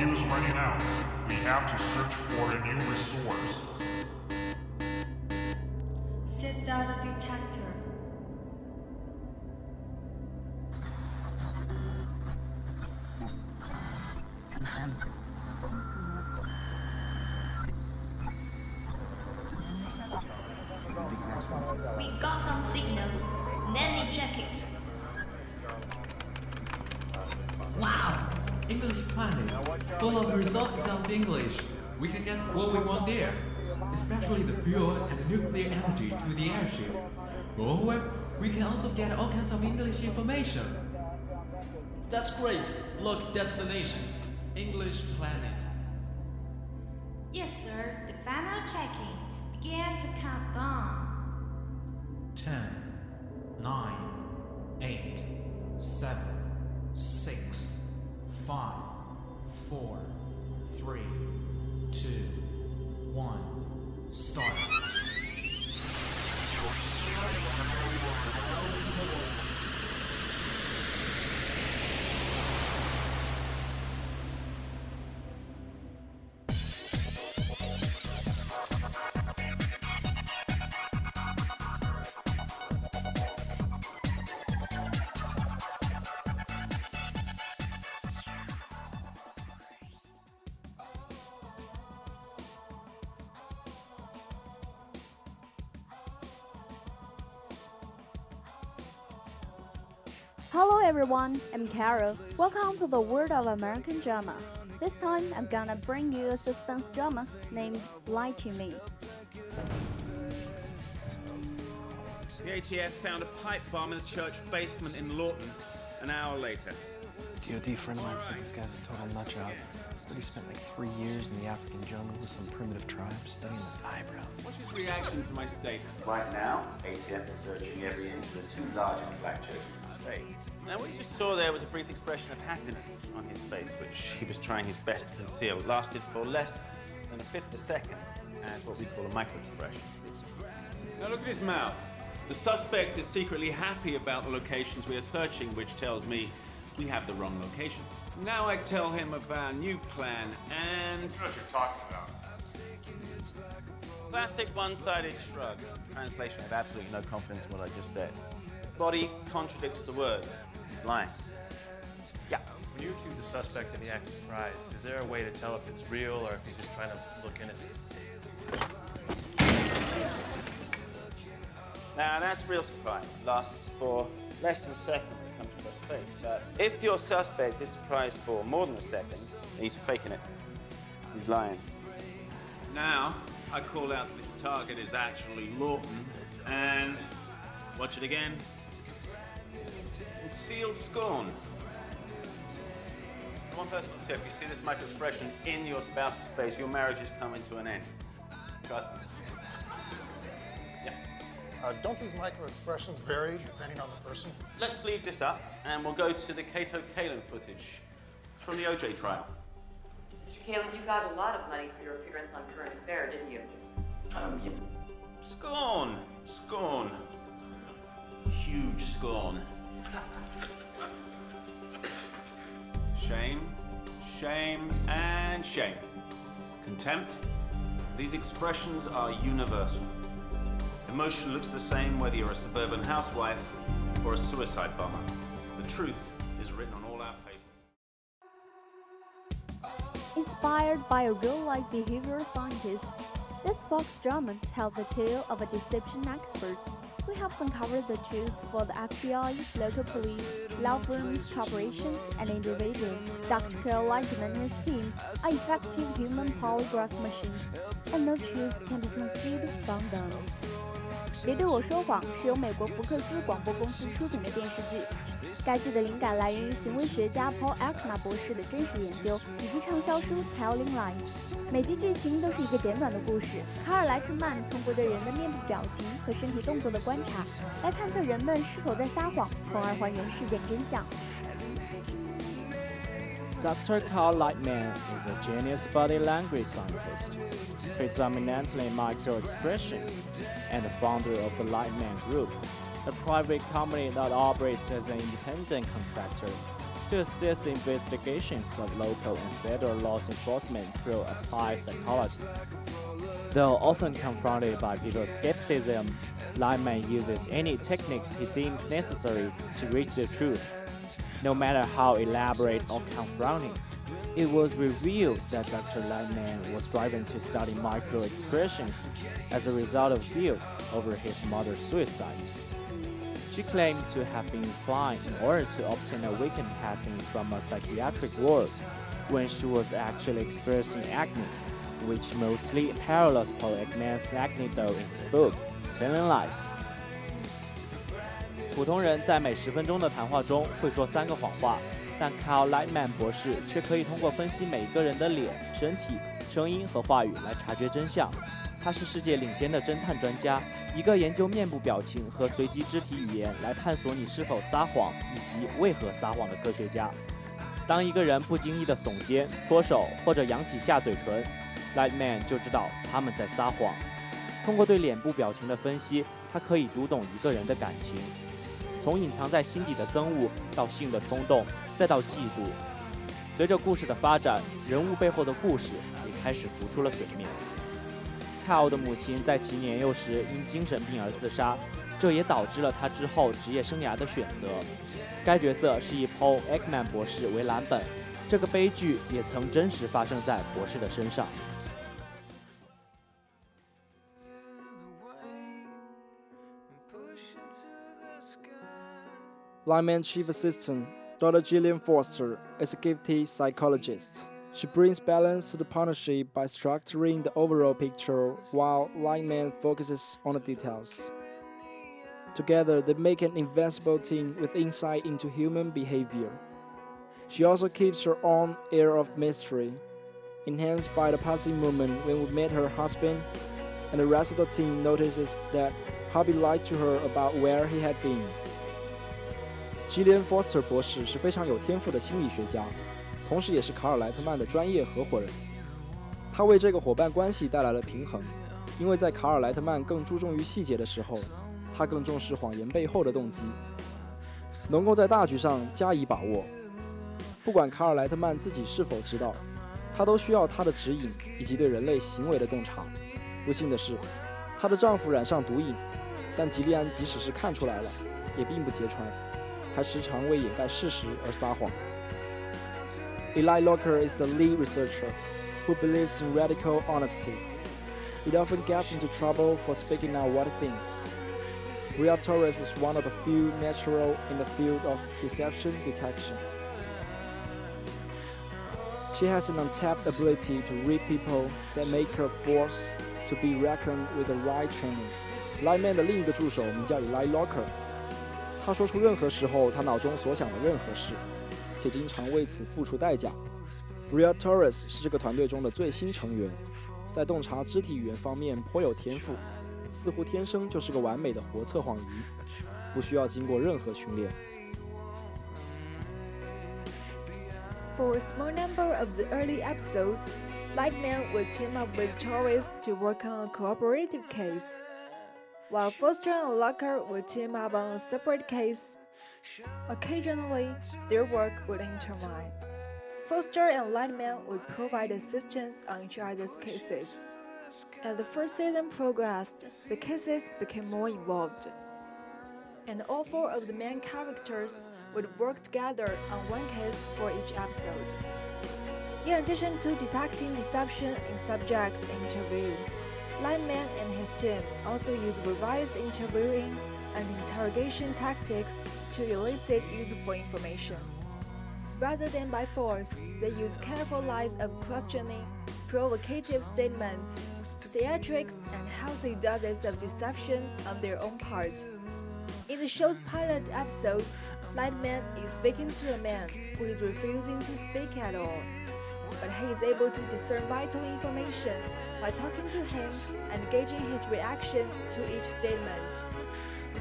refuel is running out. We have to search for a new resource. Set down the detector. English planet, full of resources of English. We can get what we want there, especially the fuel and the nuclear energy to the airship. Moreover, we can also get all kinds of English information. That's great. Look, destination. English planet. Yes, sir. The final checking began to count down. 10, 9, 8, 7, 6, 5, 4, 3, 2, 1, start. Hello everyone, I'm Carol. Welcome to the world of American drama. This time I'm gonna bring you a suspense drama named Lie to Me. The ATF found a pipe bomb in the church basement in Lawton an hour later. DOD friend of mine said this guy's a total nutjob. But he spent like three years in the African jungle with some primitive tribes studying the eyebrows. What's his reaction to my statement? Right now, ATF is searching every inch of the two largest black churches in. Now, what you just saw there was a brief expression of happiness on his face, which he was trying his best to conceal. It lasted for less than a fifth of a second, as what we call a micro expression. Now, look at his mouth. The suspect is secretly happy about the locations we are searching, which tells me we have the wrong locations. Now I tell him of our new plan and. What you're talking about? Classic one sided shrug. Translation I have absolutely no confidence in what I just said. Body contradicts the words. He's lying. Yeah. When you accuse a suspect and he acts surprised, is there a way to tell if it's real or if he's just trying to look innocent? Now that's real surprise. Lasts for less than a second when it comes across face. But if your suspect is surprised for more than a second, he's faking it. He's lying. Now I call out that this target is actually Lawton and watch it again. Concealed scorn. One personal tip, you see this micro expression in your spouse's face, your marriage is coming to an end. Trust me. Yeah. Uh, don't these micro expressions vary depending on the person? Let's leave this up and we'll go to the Kato Kaelin footage from the OJ trial. Mr. Kalin, you got a lot of money for your appearance on Current Affair, didn't you? Um, yeah. Scorn, scorn, huge scorn. Shame, shame, and shame. Contempt. These expressions are universal. Emotion looks the same whether you're a suburban housewife or a suicide bomber. The truth is written on all our faces. Inspired by a real-life behavioral scientist, this Fox drama tells the tale of a deception expert we have uncovered the truth for the FBI, local police, law firms, corporations, and individuals. Dr. Cal Lightman and his team are effective human polygraph machines, and no truth can be concealed from them. 别对我说谎是由美国福克斯广播公司出品的电视剧。该剧的灵感来源于行为学家 Paul Ekman 博士的真实研究，以及畅销书《Telling Lies》。每集剧情都是一个简短的故事。卡尔莱特曼通过对人的面部表情和身体动作的观察，来探测人们是否在撒谎，从而还原事件真相。Dr. Carl Lightman is a genius body language scientist, predominantly micro-expression, and the founder of the Lightman Group, a private company that operates as an independent contractor. to assist investigations of local and federal law enforcement through applied psychology. Though often confronted by people's skepticism, Lightman uses any techniques he deems necessary to reach the truth, no matter how elaborate or confronting. It was revealed that Dr. Lightman was driven to study micro expressions as a result of guilt over his mother's suicide. She claimed to have been flying in order to obtain a weekend passing from a psychiatric ward when she was actually experiencing acne, which mostly parallels Paul Ekman's acne though in his book, Telling Lies. 普通人在每十分钟的谈话中会说三个谎话，但 Carl Lightman 博士却可以通过分析每个人的脸、身体、声音和话语来察觉真相。 他是世界领先的侦探专家，一个研究面部表情和随机肢体语言来探索你是否撒谎以及为何撒谎的科学家。当一个人不经意地耸肩、搓手或者扬起下嘴唇，Lightman 就知道他们在撒谎。通过对脸部表情的分析，他可以读懂一个人的感情，从隐藏在心底的憎恶到性的冲动，再到嫉妒。随着故事的发展，人物背后的故事也开始浮出了水面。泰奥的母亲在其年幼时因精神病而自杀，这也导致了他之后职业生涯的选择。该角色是以 Paul Ekman 博士为蓝本，这个悲剧也曾真实发生在博士的身上。Lineman Chief Assistant Dr. Gillian Foster is a gifted psychologist. She brings balance to the partnership by structuring the overall picture while Lightman focuses on the details. Together, they make an invincible team with insight into human behavior. She also keeps her own air of mystery, enhanced by the passing moment when we met her husband, and the rest of the team notices that hubby lied to her about where he had been. Gillian Foster 博士是非常有天赋的心理学家， 同时也是卡尔莱特曼的专业合伙人。他为这个伙伴关系带来了平衡，因为在卡尔莱特曼更注重于细节的时候，他更重视谎言背后的动机，能够在大局上加以把握。不管卡尔莱特曼自己是否知道，他都需要他的指引以及对人类行为的洞察。不幸的是，她的丈夫染上毒瘾，但吉利安即使是看出来了，也并不揭穿。还时常为掩盖事实而撒谎。Eli Locker is the lead researcher who believes in radical honesty. It often gets into trouble for speaking out what it thinks. Ria Torres is one of the few natural in the field of deception detection. She has an untapped ability to read people that make her force to be reckoned with the right training. Lightman 的另一个助手名叫 Eli Locker，他说出任何时候他脑中所想的任何事。且经常为此付出代价。Ria Torres 是这个团队中的最新成员，在洞察肢体语言方面颇有天赋，似乎天生就是个完美的活测谎仪，不需要经过任何训练。For a small number of the early episodes, Lightman would team up with Torres to work on a cooperative case while Foster and Locker would team up on a separate case. Occasionally, their work would intertwine. Foster and Lightman would provide assistance on each other's cases. As the first season progressed, the cases became more involved. And all four of the main characters would work together on one case for each episode. In addition to detecting deception in subjects interviewed, Lightman and his team also use various interviewing and interrogation tactics to elicit useful information. Rather than by force, they use careful lines of questioning, provocative statements, theatrics, and healthy doses of deception on their own part. In the show's pilot episode, Lightman is speaking to a man who is refusing to speak at all, but he is able to discern vital information by talking to him and gauging his reaction to each statement.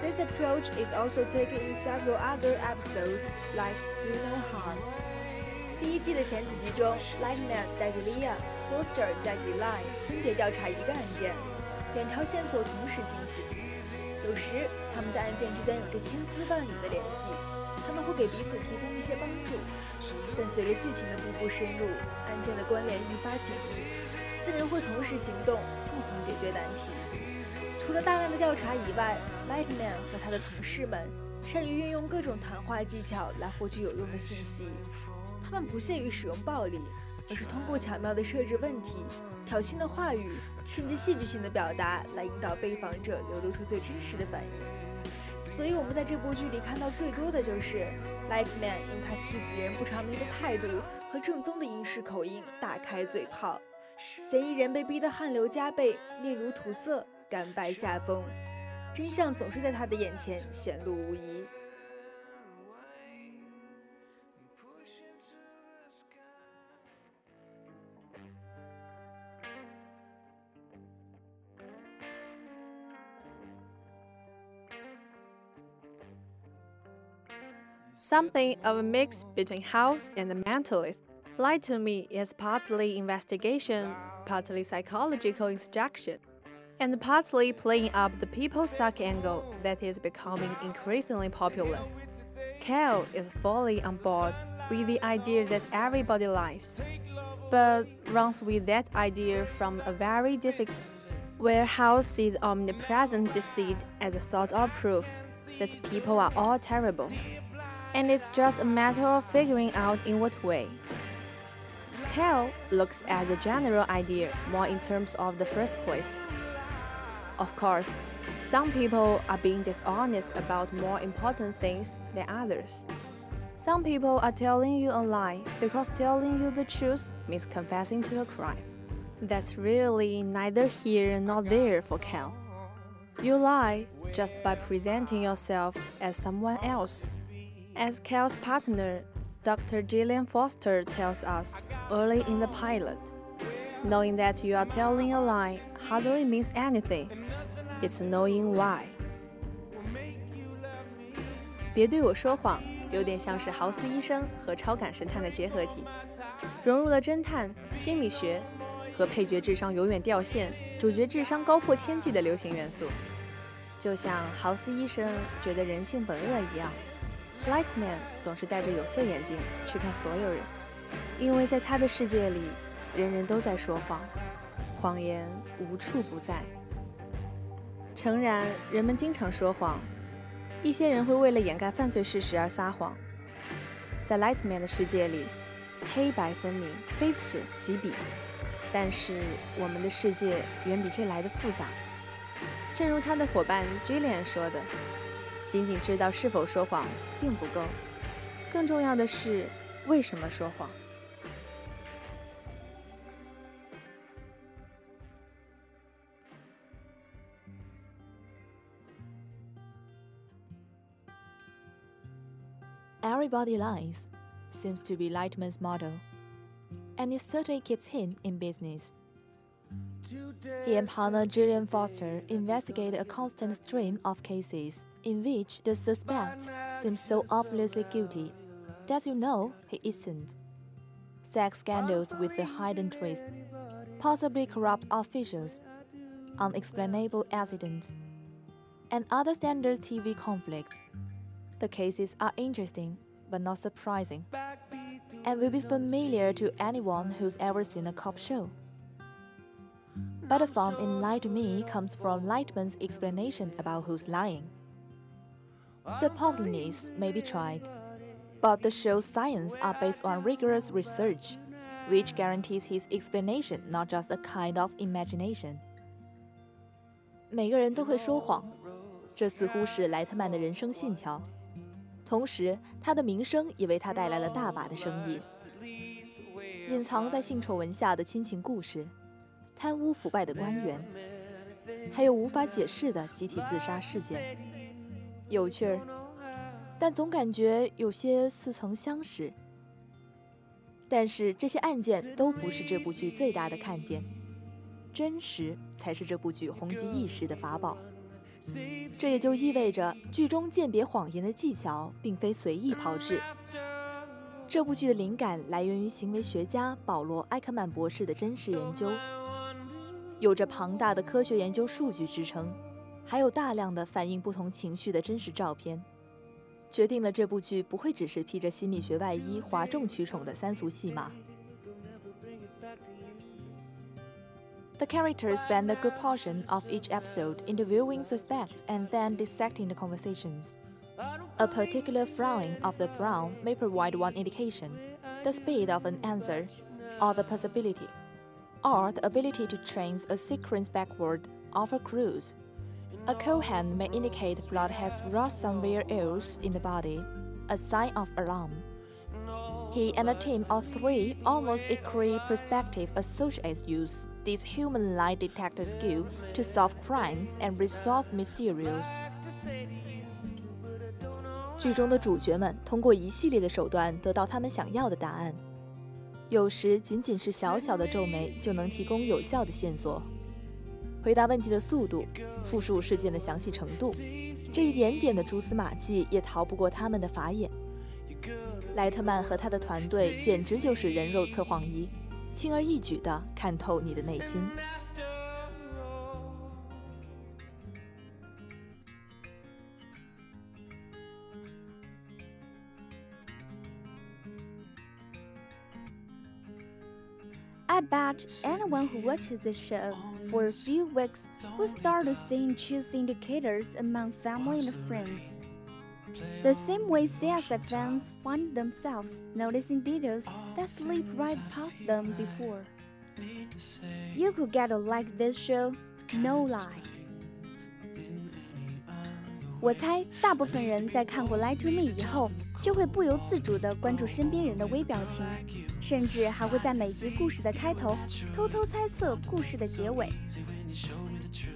This approach is also taken in several other episodes, like Do No Harm. 第一季的前几集中，Lightman 带着 Leah、Foster 带着 Eli 分别调查一个案件，两条线索同时进行。有时，他们的案件之间有着千丝万缕的联系，他们会给彼此提供一些帮助。但随着剧情的步步深入，案件的关联愈发紧密，四人会同时行动，共同解决难题。除了大量的调查以外，Lightman 和他的同事们善于运用各种谈话技巧来获取有用的信息。他们不屑于使用暴力，而是通过巧妙的设置问题、挑衅的话语，甚至戏剧性的表达来引导被访者流露出最真实的反应。所以，我们在这部剧里看到最多的就是 Lightman 用他气死人不偿命的态度和正宗的英式口音大开嘴炮，嫌疑人被逼得汗流浃背、面如土色、甘拜下风，真相总是在他的眼前显露无遗。Something of a mix between House and The Mentalist. Lie to Me is partly investigation, partly psychological instruction, and partly playing up the people suck angle that is becoming increasingly popular. Cal is fully on board with the idea that everybody lies, but runs with that idea from a very difficult where House sees omnipresent deceit as a sort of proof that people are all terrible and it's just a matter of figuring out in what way. Cal looks at the general idea more in terms of the first place. Of course, some people are being dishonest about more important things than others. Some people are telling you a lie because telling you the truth means confessing to a crime. That's really neither here nor there for Cal. You lie just by presenting yourself as someone else. As Cal's partner, Dr. Gillian Foster tells us early in the pilot, knowing that you are telling a lie hardly means anything. It's knowing why. 别对我说谎，有点像是豪斯医生和超感神探的结合体，融入了侦探、心理学和配角智商永远掉线、主角智商高破天际的流行元素，就像豪斯医生觉得人性本恶一样。Lightman 总是戴着有色眼镜去看所有人，因为在他的世界里，人人都在说谎，谎言无处不在。诚然，人们经常说谎，一些人会为了掩盖犯罪事实而撒谎。在 Lightman 的世界里，黑白分明，非此即彼。但是我们的世界远比这来的复杂。正如他的伙伴 Jillian 说的。仅仅知道是否说谎并不够，更重要的是为什么说谎。Everybody lies seems to be Lightman's motto, and it certainly keeps him in business. He and partner Gillian Foster investigate a constant stream of cases in which the suspect seems so obviously guilty that you know he isn't. Sex scandals with a hidden twist, possibly corrupt officials, unexplainable accidents, and other standard TV conflicts. The cases are interesting but not surprising, and will be familiar to anyone who's ever seen a cop show. But the fun in Lie to Me comes from Lightman's explanation about who's lying. The hypotheses may be tried, but the show's science are based on rigorous research, which guarantees his explanation not just a kind of imagination. 每个人都会说谎，这似乎是莱特曼的人生信条。 同时，他的名声也为他带来了大把的生意。隐藏在性丑闻下的亲情故事。贪污腐败的官员，还有无法解释的集体自杀事件，有趣儿，但总感觉有些似曾相识。但是这些案件都不是这部剧最大的看点，真实才是这部剧红极一时的法宝。这也就意味着剧中鉴别谎言的技巧并非随意炮制。这部剧的灵感来源于行为学家保罗·埃克曼博士的真实研究。有着庞大的科学研究数据支撑，还有大量的反映不同情绪的真实照片。决定了这部剧不会只是披着心理学外衣、哗众取宠的三俗戏码。The characters spend a good portion of each episode interviewing suspects and then dissecting the conversations. A particular frowning of the brow may provide one indication the speed of an answer, or the possibility, or the ability to trace a sequence backward of a cruise. A cold hand may indicate blood has rushed somewhere else in the body, a sign of alarm. He and a team of three almost equally prospective associates use this human lie detector skill to solve crimes and resolve mysteries. 剧中的主角们通过一系列的手段得到他们想要的答案，有时仅仅是小小的皱眉就能提供有效的线索。回答问题的速度，复述事件的详细程度，这一点点的蛛丝马迹也逃不过他们的法眼。莱特曼和他的团队简直就是人肉测谎仪，轻而易举地看透你的内心。I bet anyone who watches this show for a few weeks will start seeing choose indicators among family and friends. The same way CSI fans find themselves noticing details that slip right past them before. You could get a like this show, no lie. 我猜大部分人在看过《Lie to Me》以后，就会不由自主地关注身边人的微表情，甚至还会在每集故事的开头偷偷猜测故事的结尾，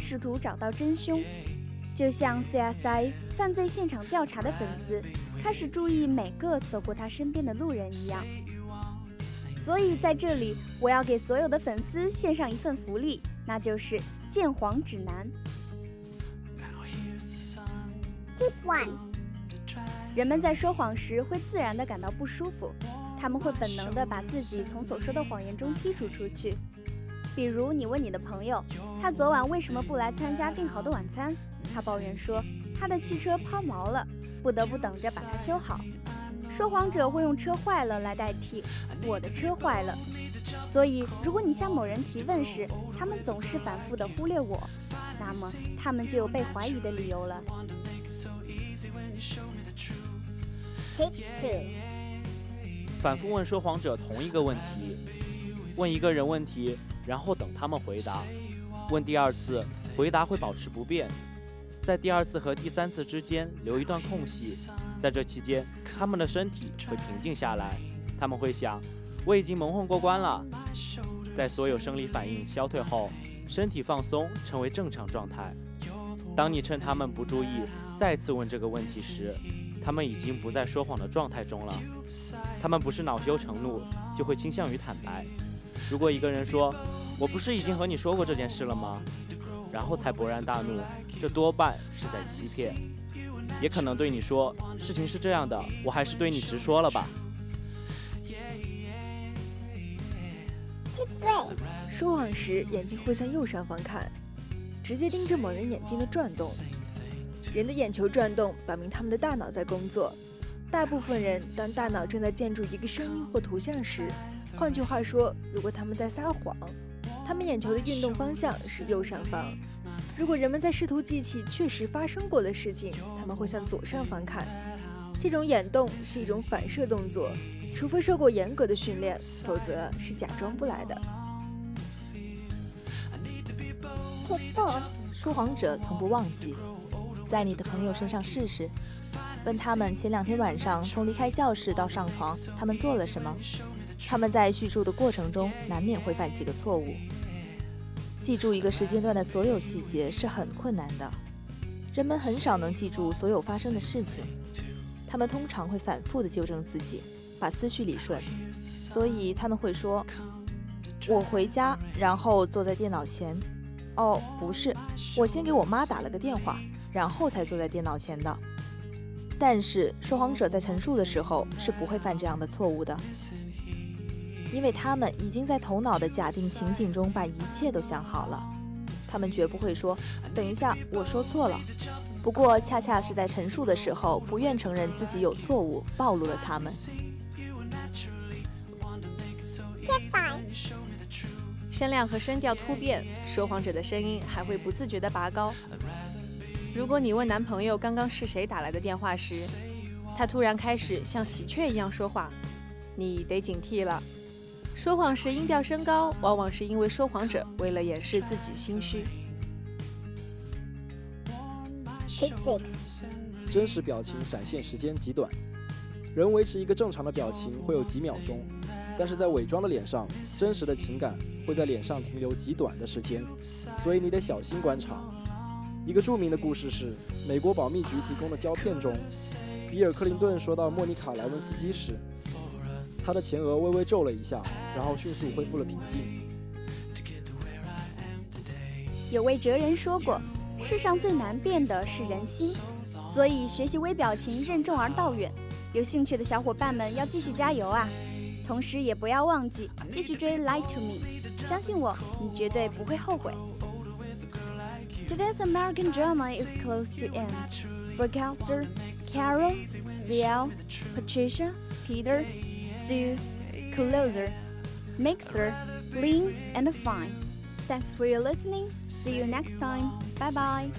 试图找到真凶。就像 CSI 犯罪现场调查的粉丝开始注意每个走过他身边的路人一样。所以在这里，我要给所有的粉丝献上一份福利，那就是鉴黄指南。Tip One，人们在说谎时会自然地感到不舒服，他们会本能地把自己从所说的谎言中剔除出去。比如，你问你的朋友，他昨晚为什么不来参加订好的晚餐？他抱怨说，他的汽车抛锚了，不得不等着把它修好。说谎者会用车坏了来代替我的车坏了。所以，如果你向某人提问时，他们总是反复的忽略我，那么他们就有被怀疑的理由了。Take two，反复问说谎者同一个问题，问一个人问题，然后等他们回答。问第二次，回答会保持不变，在第二次和第三次之间留一段空隙，在这期间，他们的身体会平静下来，他们会想：我已经蒙混过关了。在所有生理反应消退后，身体放松，成为正常状态。当你趁他们不注意再次问这个问题时，他们已经不在说谎的状态中了。他们不是恼羞成怒，就会倾向于坦白。如果一个人说：“我不是已经和你说过这件事了吗？”然后才勃然大怒，这多半是在欺骗。也可能对你说：“事情是这样的，我还是对你直说了吧。”说谎时，眼睛会向右上方看，直接盯着某人眼睛的转动。人的眼球转动，表明他们的大脑在工作。大部分人，当大脑正在建筑一个声音或图像时，换句话说，如果他们在撒谎，他们眼球的运动方向是右上方。如果人们在试图记起确实发生过的事情，他们会向左上方看。这种眼动是一种反射动作，除非受过严格的训练，否则是假装不来的。说谎者从不忘记。在你的朋友身上试试，问他们前两天晚上从离开教室到上床，他们做了什么。他们在叙述的过程中难免会犯几个错误。记住一个时间段的所有细节是很困难的，人们很少能记住所有发生的事情。他们通常会反复的纠正自己，把思绪理顺。所以他们会说：“我回家，然后坐在电脑前。哦，不是，我先给我妈打了个电话。”然后才坐在电脑前的。但是说谎者在陈述的时候是不会犯这样的错误的，因为他们已经在头脑的假定情景中把一切都想好了。他们绝不会说：“等一下，我说错了。”不过恰恰是在陈述的时候不愿承认自己有错误，暴露了他们。声量和声调突变，说谎者的声音还会不自觉地拔高。如果你问男朋友刚刚是谁打来的电话时，他突然开始像喜鹊一样说话，你得警惕了。说谎时音调升高，往往是因为说谎者为了掩饰自己心虚。Six，真实表情闪现时间极短，人维持一个正常的表情会有几秒钟，但是在伪装的脸上，真实的情感会在脸上停留极短的时间，所以你得小心观察。一个著名的故事是美国保密局提供的胶片中，比尔·克林顿说到莫妮卡·莱文斯基时，他的前额微微皱了一下，然后迅速恢复了平静。有位哲人说过。世上最难变的是人心，所以学习微表情任重而道远。有兴趣的小伙伴们要继续加油啊！同时也不要忘记继续追《Lie to Me》，相信我，你绝对不会后悔。Today's American drama is close to end. Broadcaster Carol, Ziel, Patricia, Peter, Sue, Closer, Mixer, Lynn, and Fine. Thanks for your listening. See you next time. Bye bye.